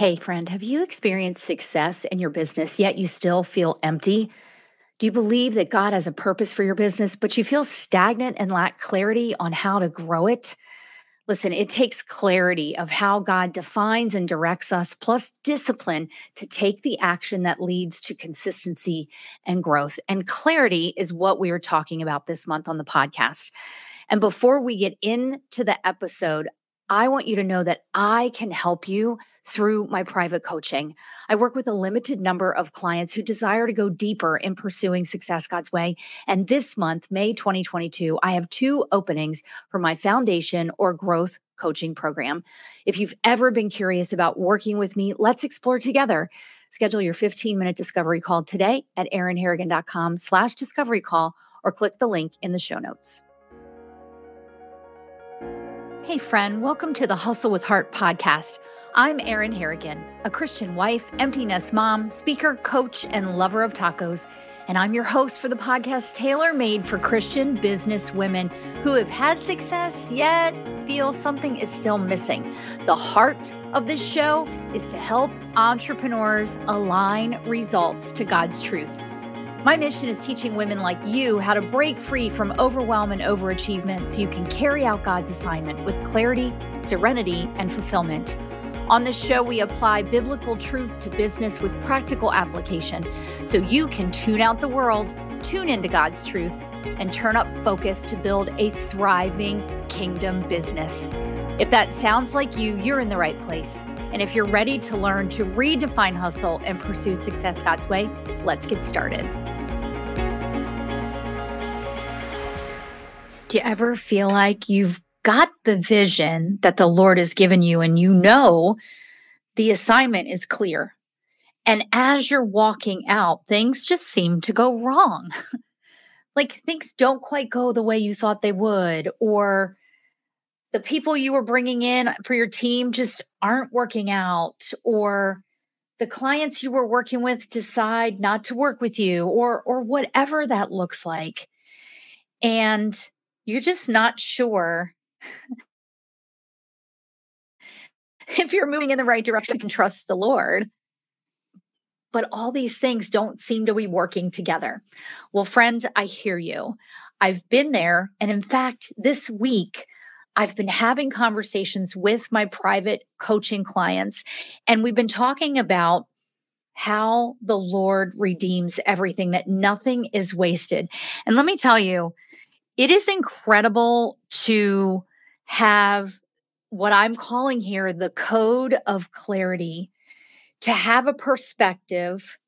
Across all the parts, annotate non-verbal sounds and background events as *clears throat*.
Hey, friend, have you experienced success in your business, yet you still feel empty? Do you believe that God has a purpose for your business, but you feel stagnant and lack clarity on how to grow it? Listen, it takes clarity of how God defines and directs us, plus discipline to take the action that leads to consistency and growth. And clarity is what we are talking about this month on the podcast. And before we get into the episode, I want you to know that I can help you through my private coaching. I work with a limited number of clients who desire to go deeper in pursuing success God's way. And this month, May 2022, I have two openings for my foundation or growth coaching program. If you've ever been curious about working with me, let's explore together. Schedule your 15 minute discovery call today at erinharrigan.com slash discovery call or click the link in the show notes. Hey, friend, welcome to the Hustle with Heart podcast. I'm Erin Harrigan, a Christian wife, empty nest mom, speaker, coach, and lover of tacos. And I'm your host for the podcast tailor made for Christian business women who have had success yet feel something is still missing. The heart of this show is to help entrepreneurs align results to God's truth my mission is teaching women like you how to break free from overwhelm and overachievement so you can carry out God's assignment with clarity, serenity, and fulfillment. On this show, we apply biblical truth to business with practical application so you can tune out the world, tune into God's truth, and turn up focus to build a thriving kingdom business. If that sounds like you, you're in the right place. And if you're ready to learn to redefine hustle and pursue success God's way, let's get started. Do you ever feel like you've got the vision that the Lord has given you and you know the assignment is clear? And as you're walking out, things just seem to go wrong. *laughs* like things don't quite go the way you thought they would, or the people you were bringing in for your team just aren't working out, or the clients you were working with decide not to work with you, or or whatever that looks like. And you're just not sure *laughs* if you're moving in the right direction, you can trust the Lord. But all these things don't seem to be working together. Well, friends, I hear you. I've been there. And in fact, this week, I've been having conversations with my private coaching clients, and we've been talking about how the Lord redeems everything, that nothing is wasted. And let me tell you, it is incredible to have what I'm calling here the code of clarity, to have a perspective,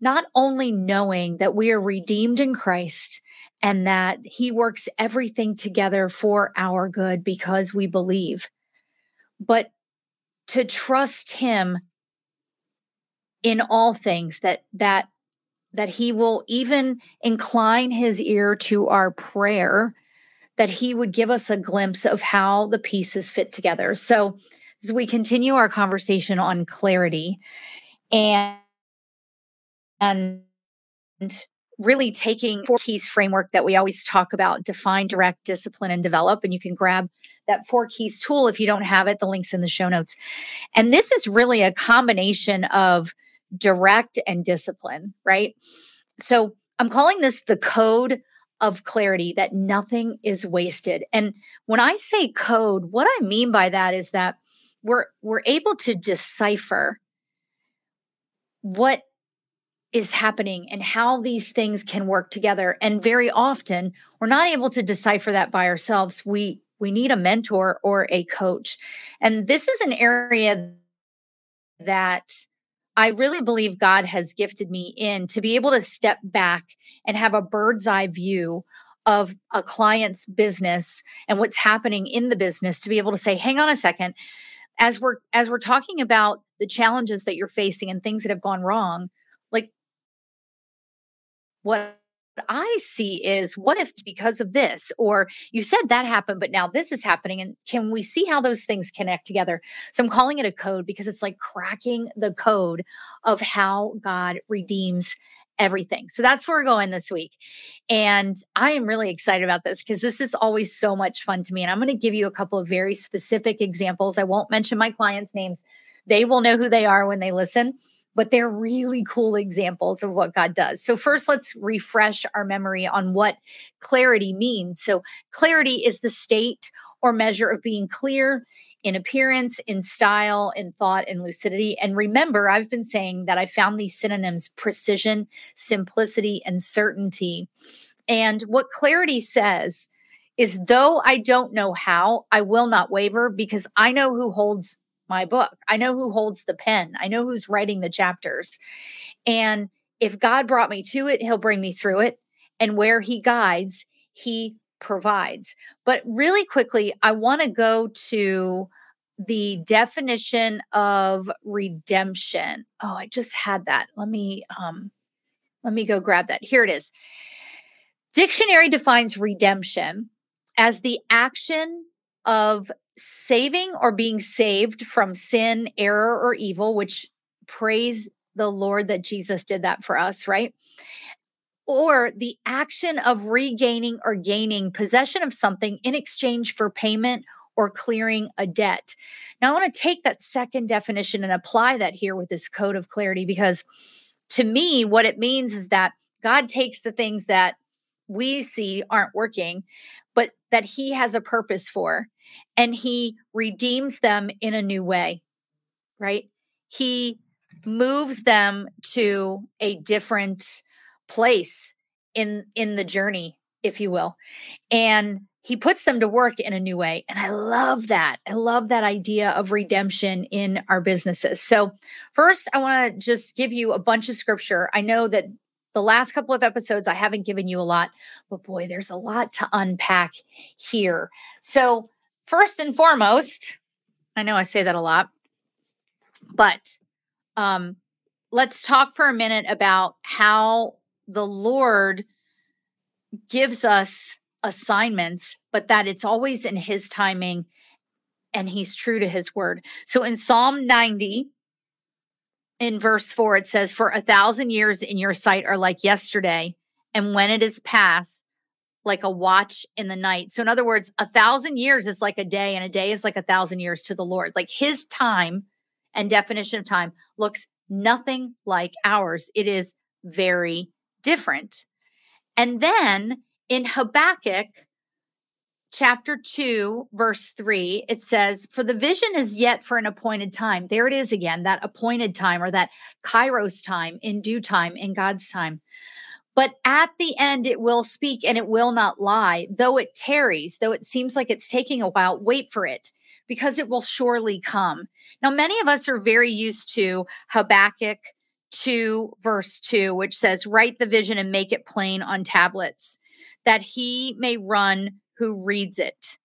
not only knowing that we are redeemed in Christ and that He works everything together for our good because we believe, but to trust Him in all things that that that he will even incline his ear to our prayer, that he would give us a glimpse of how the pieces fit together. So, as we continue our conversation on clarity and, and really taking four keys framework that we always talk about define direct discipline and develop and you can grab that four keys tool if you don't have it the links in the show notes and this is really a combination of direct and discipline, right? So I'm calling this the code of clarity that nothing is wasted. And when I say code, what I mean by that is that we're we're able to decipher what is happening and how these things can work together. And very often we're not able to decipher that by ourselves. We we need a mentor or a coach. And this is an area that I really believe God has gifted me in to be able to step back and have a bird's eye view of a client's business and what's happening in the business to be able to say hang on a second. As we're as we're talking about the challenges that you're facing and things that have gone wrong what I see is what if because of this, or you said that happened, but now this is happening. And can we see how those things connect together? So I'm calling it a code because it's like cracking the code of how God redeems everything. So that's where we're going this week. And I am really excited about this because this is always so much fun to me. And I'm going to give you a couple of very specific examples. I won't mention my clients' names They will know who they are when they listen, but they're really cool examples of what God does. So, first, let's refresh our memory on what clarity means. So, clarity is the state or measure of being clear in appearance, in style, in thought, in lucidity. And remember, I've been saying that I found these synonyms precision, simplicity, and certainty. And what clarity says is though I don't know how, I will not waver because I know who holds my book. I know who holds the pen. I know who's writing the chapters. And if God brought me to it, he'll bring me through it. And where he guides, he provides. But really quickly, I want to go to the definition of redemption. Oh, I just had that. Let me um let me go grab that. Here it is. Dictionary defines redemption as the action of saving or being saved from sin, error, or evil, which praise the Lord that Jesus did that for us, right? or the action of regaining or gaining possession of something in exchange for payment or clearing a debt. Now, I want to take that second definition and apply that here with this code of clarity because to me, what it means is that God takes the things that we see aren't working, but that He has a purpose for, and He redeems them in a new way, right? He moves them to a different place in in the journey if you will and he puts them to work in a new way and i love that. I love that idea of redemption in our businesses. So first i want to just give you a bunch of scripture. I know that the last couple of episodes i haven't given you a lot but boy there's a lot to unpack here so first and foremost i know i say that a lot but um let's talk for a minute about how the Lord gives us assignments, but that it's always in His timing and He's true to His word. So in Psalm 90, in verse 4, it says, For a thousand years in your sight are like yesterday, and when it is past, like a watch in the night. So, in other words, a thousand years is like a day, and a day is like a thousand years to the Lord. Like his time and definition of time looks nothing like ours. It is very different. And then in Habakkuk chapter 2, verse 3, it says, For the vision is yet for an appointed time. There it is again, that appointed time or that kairos time, in due time, in God's time. But at the end, it will speak and it will not lie. Though it tarries, though it seems like it's taking a while, wait for it because it will surely come. Now, many of us are very used to Habakkuk 2, verse 2, which says, Write the vision and make it plain on tablets, that he may run who reads it.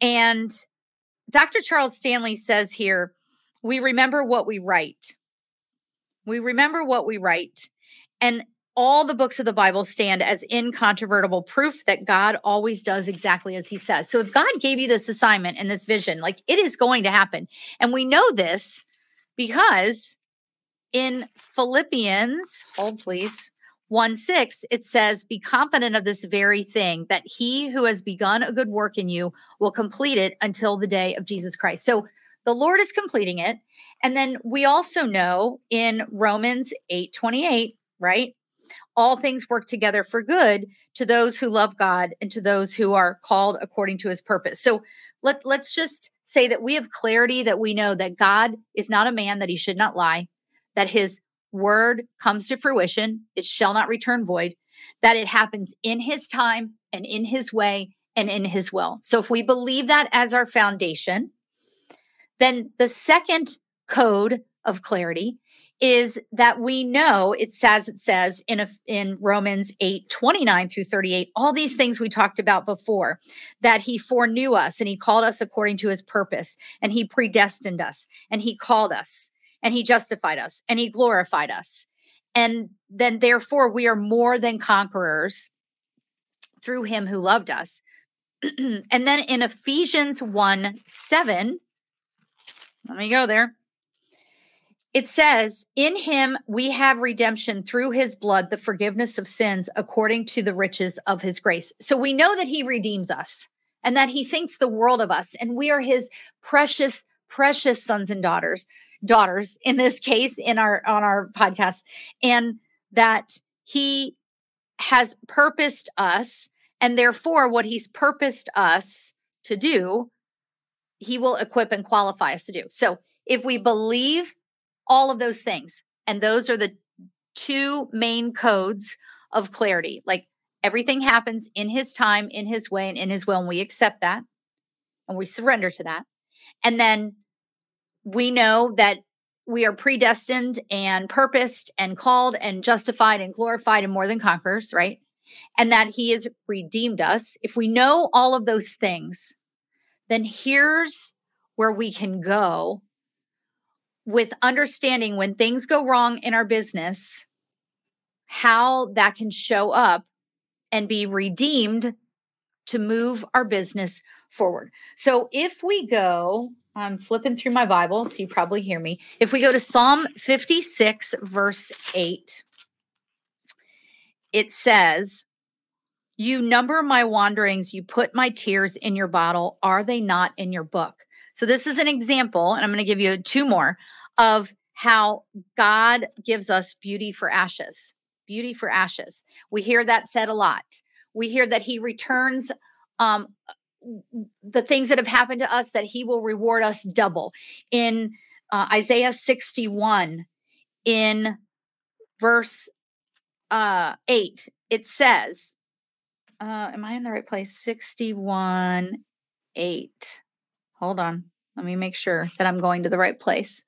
And Dr. Charles Stanley says here, We remember what we write. We remember what we write. And all the books of the Bible stand as incontrovertible proof that God always does exactly as he says. So if God gave you this assignment and this vision, like it is going to happen. And we know this because in Philippians, hold please, 1 6, it says, Be confident of this very thing, that he who has begun a good work in you will complete it until the day of Jesus Christ. So the Lord is completing it. And then we also know in Romans 8 28, right? All things work together for good to those who love God and to those who are called according to his purpose. So let, let's just say that we have clarity that we know that God is not a man that he should not lie that his word comes to fruition, it shall not return void, that it happens in his time and in his way and in his will. So if we believe that as our foundation, then the second code of clarity is that we know it says it says in a, in Romans 8 29 through 38 all these things we talked about before that he foreknew us and he called us according to his purpose and he predestined us and he called us and he justified us and he glorified us. And then, therefore, we are more than conquerors through him who loved us. *clears throat* and then in Ephesians 1 7, let me go there. It says, In him we have redemption through his blood, the forgiveness of sins according to the riches of his grace. So we know that he redeems us and that he thinks the world of us, and we are his precious, precious sons and daughters. Daughters in this case in our on our podcast and that he has purposed us and therefore what he's purposed us to do he will equip and qualify us to do. So if we believe all of those things and those are the two main codes of clarity like everything happens in his time in his way and in his will and we accept that and we surrender to that and then we know that we are predestined and purposed and called and justified and glorified and more than conquerors, right? And that he has redeemed us. If we know all of those things, then here's where we can go with understanding when things go wrong in our business, how that can show up and be redeemed to move our business forward. So if we go I'm flipping through my Bible, so you probably hear me. If we go to Psalm 56, verse 8, it says, You number my wanderings, you put my tears in your bottle. Are they not in your book? So, this is an example, and I'm going to give you two more of how God gives us beauty for ashes. Beauty for ashes. We hear that said a lot. We hear that He returns um, the things that have happened to us that he will reward us double. In uh, isaiah 61 in verse uh 8 it says uh am i in the right place? 61 8 hold on. Let me make sure that i'm going to the right place.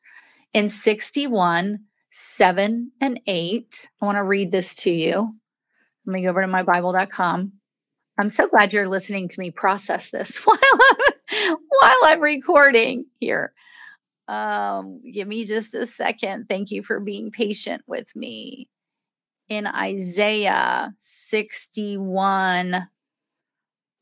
In 61 7 and 8 i want to read this to you. Let me go over to my bible.com I'm so glad you're listening to me process this *laughs* while I'm, while I'm recording here. Um, give me just a second. Thank you for being patient with me. In Isaiah 61,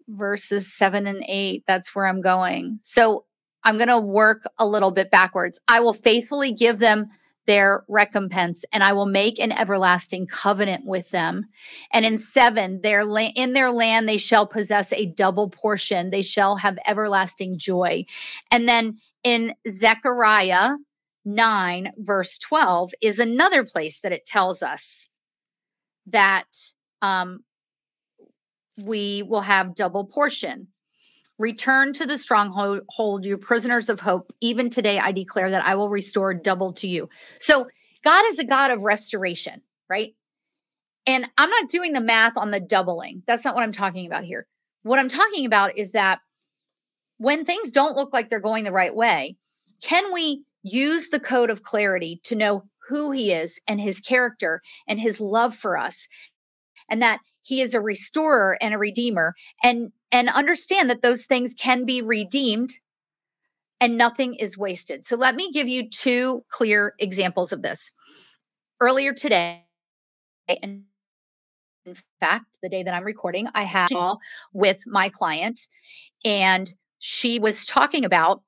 verses 7 and 8, that's where I'm going. So I'm going to work a little bit backwards. I will faithfully give them their recompense and I will make an everlasting covenant with them. And in 7, their la- in their land they shall possess a double portion. They shall have everlasting joy. And then in Zechariah 9 verse 12 is another place that it tells us that um we will have double portion. Return to the stronghold, you prisoners of hope. Even today, I declare that I will restore double to you. So, God is a God of restoration, right? And I'm not doing the math on the doubling. That's not what I'm talking about here. What I'm talking about is that when things don't look like they're going the right way, can we use the code of clarity to know who he is and his character and his love for us? And that he is a restorer and a redeemer and and understand that those things can be redeemed and nothing is wasted. So let me give you two clear examples of this. Earlier today, in fact, the day that I'm recording, I had a call with my client and she was talking about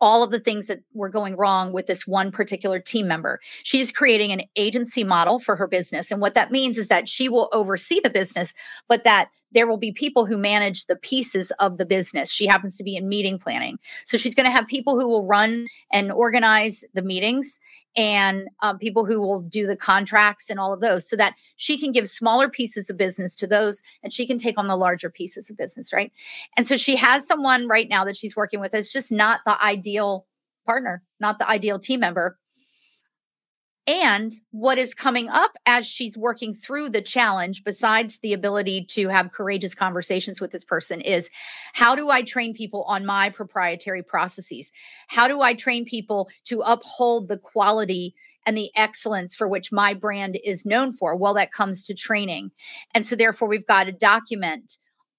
all of the things that were going wrong with this one particular team member. She's creating an agency model for her business. And what that means is that she will oversee the business, but that there will be people who manage the pieces of the business. She happens to be in meeting planning. So she's going to have people who will run and organize the meetings and um, people who will do the contracts and all of those so that she can give smaller pieces of business to those and she can take on the larger pieces of business, right? And so she has someone right now that she's working with that's just not the ideal partner, not the ideal team member. And what is coming up as she's working through the challenge, besides the ability to have courageous conversations with this person, is how do I train people on my proprietary processes? How do I train people to uphold the quality and the excellence for which my brand is known for? Well, that comes to training. And so, therefore, we've got to document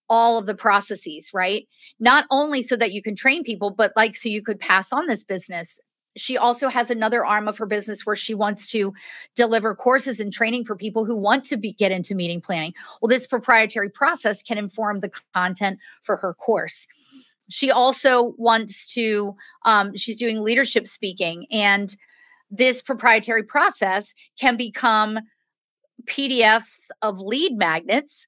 all of the processes, right? Not only so that you can train people, but like so you could pass on this business she also has another arm of her business where she wants to deliver courses and training for people who want to be, get into meeting planning. Well, this proprietary process can inform the content for her course. She also wants to, um, she's doing leadership speaking, and this proprietary process can become PDFs of lead magnets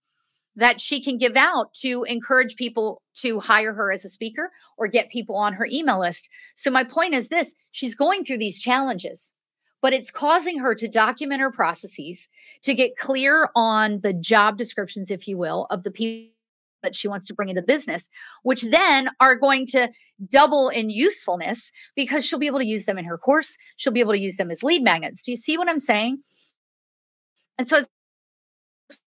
that she can give out to encourage people to hire her as a speaker or get people on her email list. So, my point is this she's going through these challenges, but it's causing her to document her processes, to get clear on the job descriptions, if you will, of the people that she wants to bring into business, which then are going to double in usefulness because she'll be able to use them in her course. She'll be able to use them as lead magnets. Do you see what I'm saying? And so as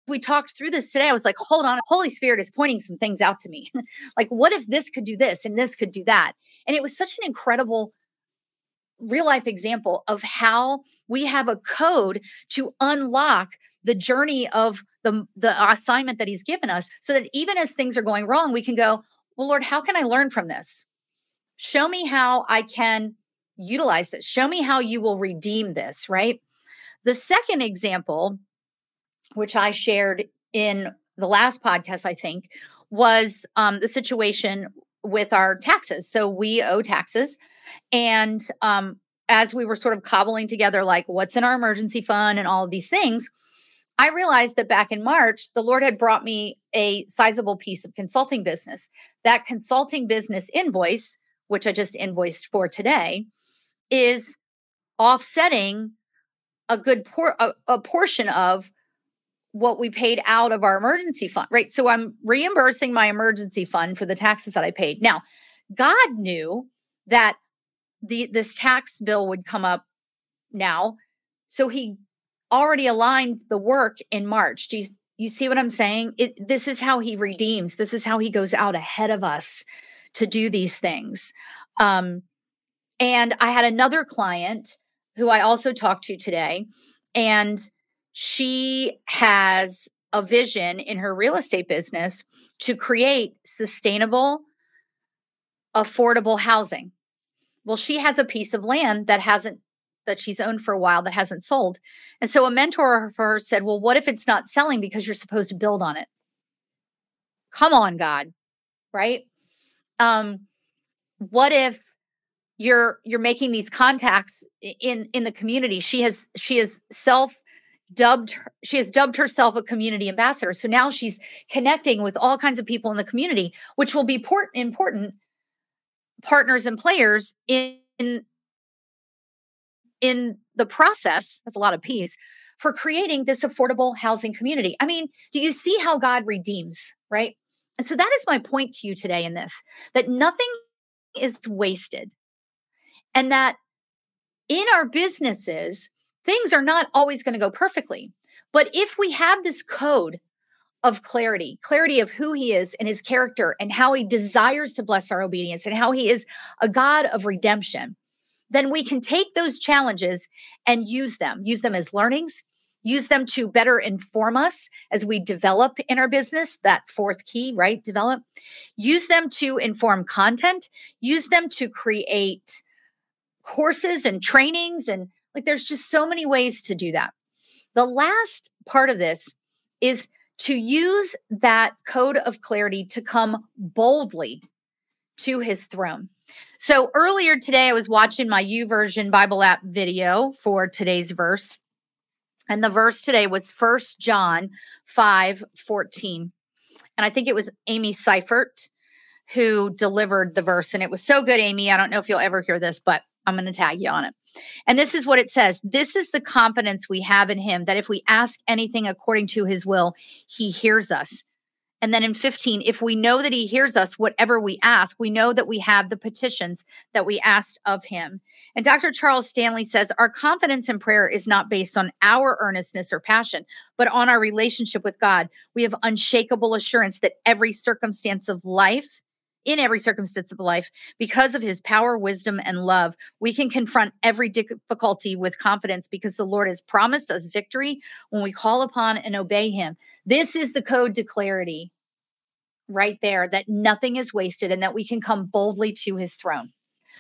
we talked through this today, I was like, hold on, Holy Spirit is pointing some things out to me. *laughs* like, what if this could do this and this could do that? And it was such an incredible real life example of how we have a code to unlock the journey of the the assignment that he's given us so that even as things are going wrong we can go well lord how can i learn from this show me how i can utilize this show me how you will redeem this right the second example which i shared in the last podcast i think was um, the situation with our taxes so we owe taxes and um, as we were sort of cobbling together like what's in our emergency fund and all of these things I realized that back in March, the Lord had brought me a sizable piece of consulting business. That consulting business invoice, which I just invoiced for today, is offsetting a good por- a, a portion of what we paid out of our emergency fund, right? So I'm reimbursing my emergency fund for the taxes that I paid. Now, God knew that the this tax bill would come up now. So he already aligned the work in March. Do you, you see what I'm saying? It, this is how he redeems. This is how he goes out ahead of us to do these things. Um, and I had another client who I also talked to today, and she has a vision in her real estate business to create sustainable, affordable housing. Well, she has a piece of land that hasn't that she's owned for a while that hasn't sold. And so a mentor for her said, Well, what if it's not selling because you're supposed to build on it? Come on, God. Right? Um, what if you're you're making these contacts in in the community? She has she has self dubbed she has dubbed herself a community ambassador. So now she's connecting with all kinds of people in the community, which will be port, important partners and players in, in in the process, that's a lot of peace, for creating this affordable housing community. I mean, do you see how God redeems, right? And so that is my point to you today in this that nothing is wasted. And that in our businesses, things are not always going to go perfectly. But if we have this code of clarity, clarity of who he is and his character and how he desires to bless our obedience and how he is a God of redemption, then we can take those challenges and use them, use them as learnings, use them to better inform us as we develop in our business. That fourth key, right? Develop. Use them to inform content, use them to create courses and trainings. And like there's just so many ways to do that. The last part of this is to use that code of clarity to come boldly to his throne. So earlier today, I was watching my YouVersion Bible app video for today's verse. And the verse today was First John 5 14. And I think it was Amy Seiffert who delivered the verse. And it was so good, Amy. I don't know if you'll ever hear this, but I'm going to tag you on it. And this is what it says This is the confidence we have in him that if we ask anything according to his will, he hears us. And then in 15, if we know that he hears us, whatever we ask, we know that we have the petitions that we asked of him. And Dr. Charles Stanley says our confidence in prayer is not based on our earnestness or passion, but on our relationship with God. We have unshakable assurance that every circumstance of life, in every circumstance of life, because of his power, wisdom, and love, we can confront every difficulty with confidence because the Lord has promised us victory when we call upon and obey him. This is the code to clarity right there that nothing is wasted and that we can come boldly to his throne.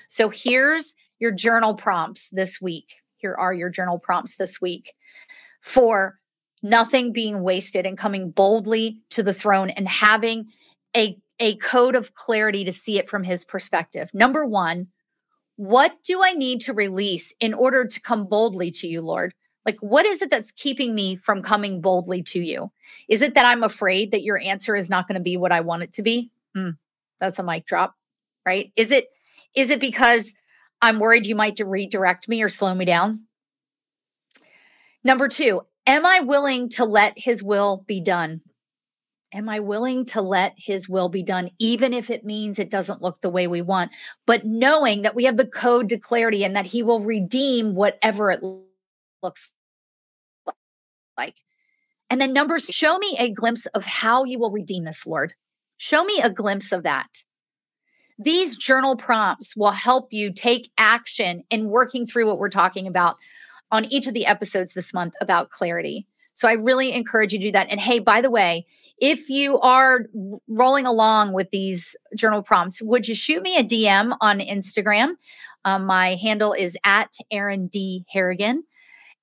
So here's your journal prompts this week. Here are your journal prompts this week for nothing being wasted and coming boldly to the throne and having a a code of clarity to see it from his perspective. Number one, what do I need to release in order to come boldly to you, Lord? Like, what is it that's keeping me from coming boldly to you? Is it that I'm afraid that your answer is not going to be what I want it to be? Mm, that's a mic drop, right? Is it is it because I'm worried you might redirect me or slow me down? Number two, am I willing to let his will be done? Am I willing to let his will be done, even if it means it doesn't look the way we want? But knowing that we have the code to clarity and that he will redeem whatever it looks like. And then, numbers, show me a glimpse of how you will redeem this, Lord. Show me a glimpse of that. These journal prompts will help you take action in working through what we're talking about on each of the episodes this month about clarity. So I really encourage you to do that. And hey, by the way, if you are rolling along with these journal prompts, would you shoot me a DM on Instagram? Um, my handle is at Erin D. Harrigan.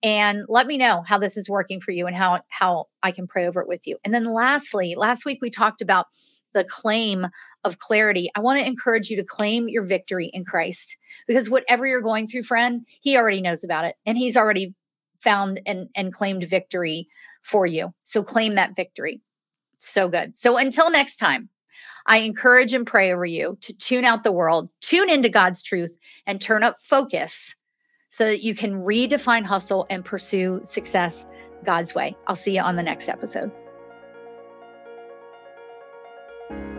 And let me know how this is working for you and how how I can pray over it with you. And then lastly, last week we talked about the claim of clarity. I want to encourage you to claim your victory in Christ because whatever you're going through, friend, he already knows about it and he's already found and, and claimed victory for you. So claim that victory. So good. So until next time, I encourage and pray over you to tune out the world, tune into God's truth, and turn up focus so that you can redefine hustle and pursue success God's way. I'll see you on the next episode.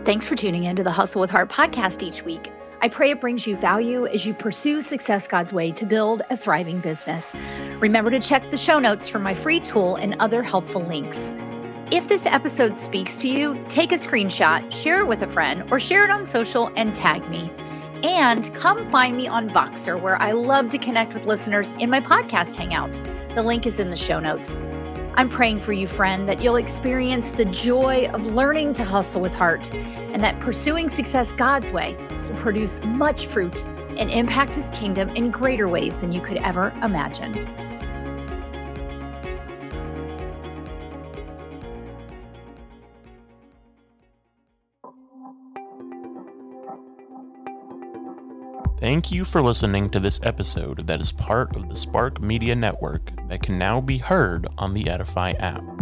Thanks for tuning in to the Hustle with Heart podcast each week. I pray it brings you value as you pursue success God's way to build a thriving business. Remember to check the show notes for my free tool and other helpful links. If this episode speaks to you, take a screenshot, share it with a friend, or share it on social and tag me. And come find me on Voxer, where I love to connect with listeners in my podcast hangout. The link is in the show notes. I'm praying for you, friend, that you'll experience the joy of learning to hustle with heart and that pursuing success God's way will produce much fruit and impact his kingdom in greater ways than you could ever imagine. Thank you for listening to this episode that is part of the Spark Media Network that can now be heard on the Edify app.